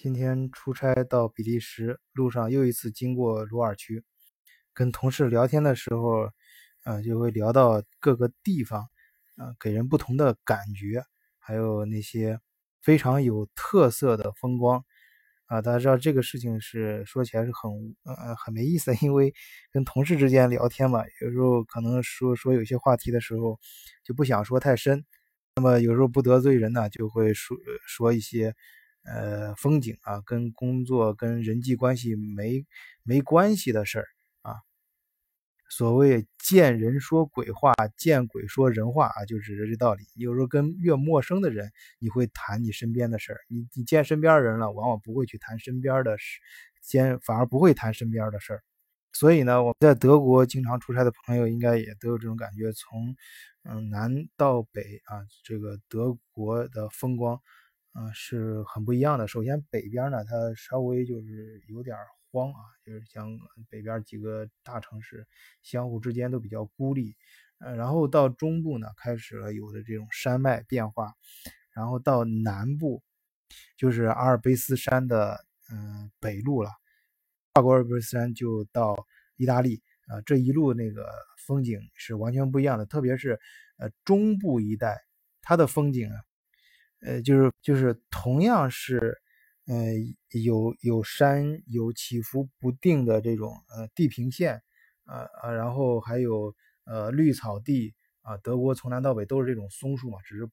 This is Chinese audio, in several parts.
今天出差到比利时，路上又一次经过鲁尔区，跟同事聊天的时候，啊，就会聊到各个地方，啊，给人不同的感觉，还有那些非常有特色的风光，啊，大家知道这个事情是说起来是很呃很没意思，因为跟同事之间聊天嘛，有时候可能说说有些话题的时候，就不想说太深，那么有时候不得罪人呢，就会说说一些。呃，风景啊，跟工作、跟人际关系没没关系的事儿啊。所谓见人说鬼话，见鬼说人话啊，就指着这道理。有时候跟越陌生的人，你会谈你身边的事儿；你你见身边的人了，往往不会去谈身边的事，先反而不会谈身边的事儿。所以呢，我们在德国经常出差的朋友，应该也都有这种感觉：从嗯南到北啊，这个德国的风光。啊，是很不一样的。首先，北边呢，它稍微就是有点荒啊，就是像北边几个大城市，相互之间都比较孤立。呃，然后到中部呢，开始了有的这种山脉变化，然后到南部，就是阿尔卑斯山的嗯北路了，跨过阿尔卑斯山就到意大利啊，这一路那个风景是完全不一样的。特别是呃中部一带，它的风景啊。呃，就是就是同样是，呃，有有山有起伏不定的这种呃地平线，啊啊，然后还有呃绿草地啊，德国从南到北都是这种松树嘛，只是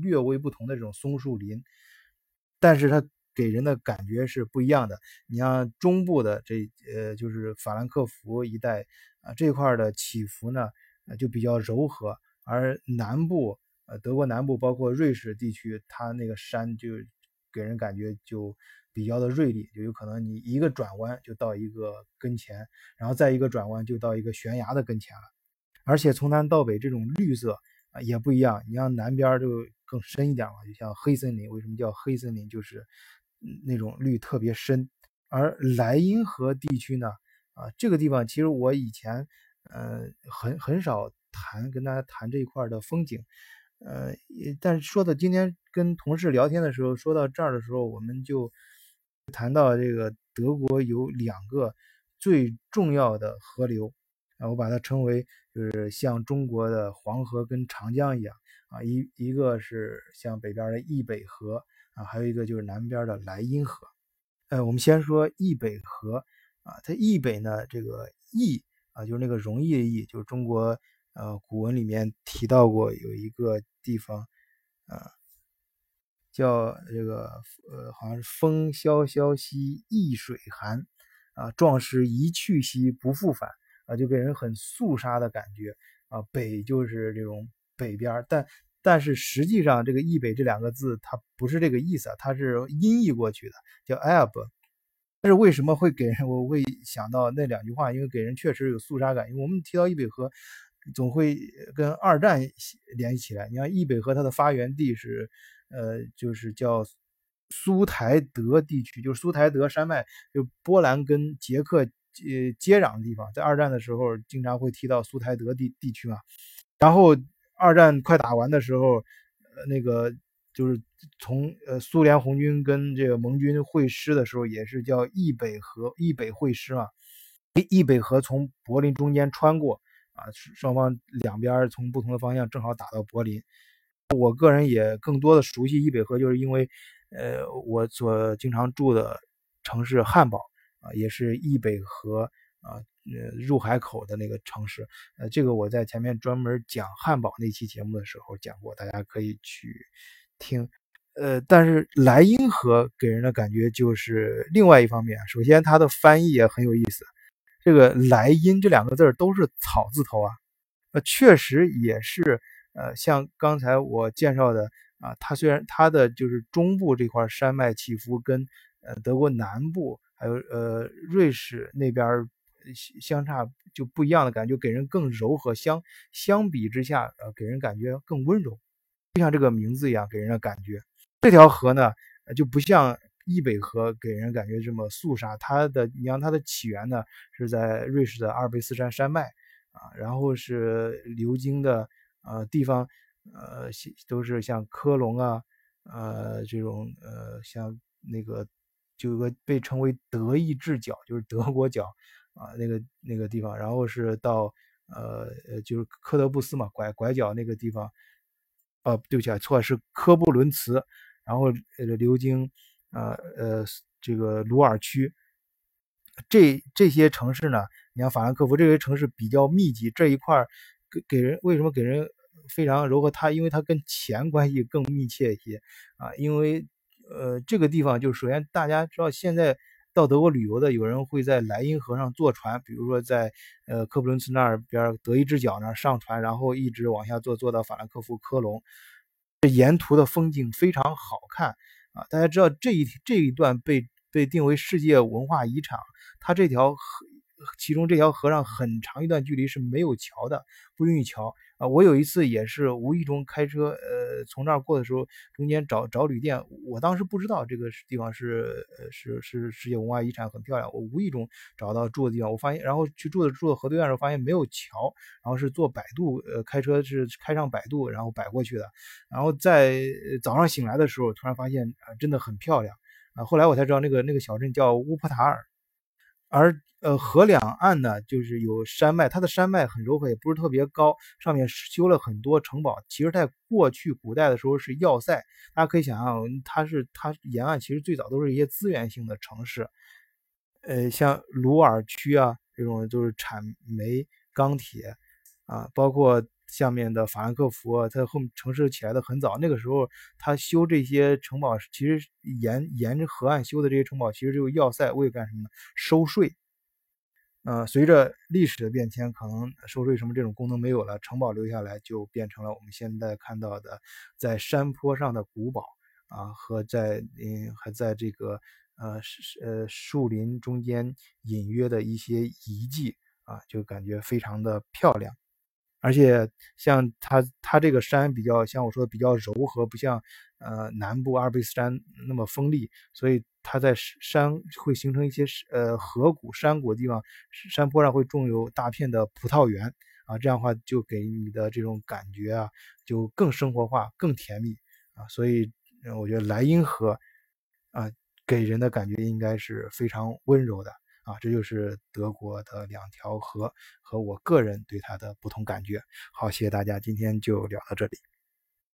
略微不同的这种松树林，但是它给人的感觉是不一样的。你像中部的这呃，就是法兰克福一带啊这块的起伏呢，就比较柔和，而南部。呃，德国南部包括瑞士地区，它那个山就给人感觉就比较的锐利，就有可能你一个转弯就到一个跟前，然后再一个转弯就到一个悬崖的跟前了。而且从南到北这种绿色啊也不一样，你像南边就更深一点嘛，就像黑森林。为什么叫黑森林？就是那种绿特别深。而莱茵河地区呢，啊，这个地方其实我以前呃很很少谈跟大家谈这一块的风景。呃，但是说到今天跟同事聊天的时候，说到这儿的时候，我们就谈到这个德国有两个最重要的河流啊，我把它称为就是像中国的黄河跟长江一样啊，一一个是像北边的易北河啊，还有一个就是南边的莱茵河。呃，我们先说易北河啊，它易北呢，这个易啊，就是那个容易的易，就是中国。呃，古文里面提到过有一个地方，啊，叫这个呃，好像是风萧萧兮易水寒，啊，壮士一去兮不复返，啊，就给人很肃杀的感觉，啊，北就是这种北边，但但是实际上这个易北这两个字它不是这个意思，它是音译过去的，叫 ab 但是为什么会给人我会想到那两句话？因为给人确实有肃杀感，因为我们提到易北河。总会跟二战联系起来。你看，易北河它的发源地是，呃，就是叫苏台德地区，就是苏台德山脉，就波兰跟捷克接接壤的地方。在二战的时候，经常会提到苏台德地地区嘛。然后二战快打完的时候，呃，那个就是从呃苏联红军跟这个盟军会师的时候，也是叫易北河易北会师嘛。易北河从柏林中间穿过。啊，双方两边从不同的方向正好打到柏林。我个人也更多的熟悉易北河，就是因为，呃，我所经常住的城市汉堡啊，也是易北河啊，呃，入海口的那个城市。呃，这个我在前面专门讲汉堡那期节目的时候讲过，大家可以去听。呃，但是莱茵河给人的感觉就是另外一方面。首先，它的翻译也很有意思。这个莱茵这两个字都是草字头啊，呃，确实也是，呃，像刚才我介绍的啊，它虽然它的就是中部这块山脉起伏跟呃德国南部还有呃瑞士那边相差就不一样的感觉，给人更柔和，相相比之下，呃，给人感觉更温柔，就像这个名字一样给人的感觉。这条河呢，就不像。易北河给人感觉这么肃杀，它的你像它的起源呢是在瑞士的阿尔卑斯山山脉啊，然后是流经的呃地方呃都是像科隆啊呃这种呃像那个就有个被称为德意志角，就是德国角啊，那个那个地方，然后是到呃呃就是科德布斯嘛，拐拐角那个地方，哦，对不起啊，错是科布伦茨，然后呃流经呃呃这个鲁尔区，这这些城市呢，你像法兰克福这些城市比较密集，这一块给给人为什么给人非常柔和？它因为它跟钱关系更密切一些啊，因为。呃，这个地方就首先大家知道，现在到德国旅游的有人会在莱茵河上坐船，比如说在呃科普伦茨那边德意志角那上船，然后一直往下坐，坐到法兰克福科隆，这沿途的风景非常好看啊！大家知道这一这一段被被定为世界文化遗产，它这条河其中这条河上很长一段距离是没有桥的，不允许桥。啊，我有一次也是无意中开车，呃，从那儿过的时候，中间找找旅店，我当时不知道这个地方是，呃，是是世界文化遗产，很漂亮。我无意中找到住的地方，我发现，然后去住的住的河对岸的时候，发现没有桥，然后是坐摆渡，呃，开车是开上摆渡，然后摆过去的。然后在早上醒来的时候，突然发现啊，真的很漂亮啊。后来我才知道，那个那个小镇叫乌普塔尔，而。呃，河两岸呢，就是有山脉，它的山脉很柔和，也不是特别高，上面修了很多城堡。其实，在过去古代的时候是要塞，大家可以想象，它是它沿岸其实最早都是一些资源性的城市，呃，像鲁尔区啊这种就是产煤、钢铁啊，包括。下面的法兰克福啊，它后城市起来的很早，那个时候它修这些城堡，其实沿沿着河岸修的这些城堡，其实就是要塞，为干什么呢？收税。呃，随着历史的变迁，可能收税什么这种功能没有了，城堡留下来就变成了我们现在看到的在山坡上的古堡啊，和在嗯还在这个呃呃树林中间隐约的一些遗迹啊，就感觉非常的漂亮。而且像它它这个山比较像我说的比较柔和，不像呃南部阿尔卑斯山那么锋利，所以。它在山会形成一些呃河谷、山谷的地方，山坡上会种有大片的葡萄园啊，这样的话就给你的这种感觉啊，就更生活化、更甜蜜啊。所以我觉得莱茵河啊，给人的感觉应该是非常温柔的啊。这就是德国的两条河和我个人对它的不同感觉。好，谢谢大家，今天就聊到这里。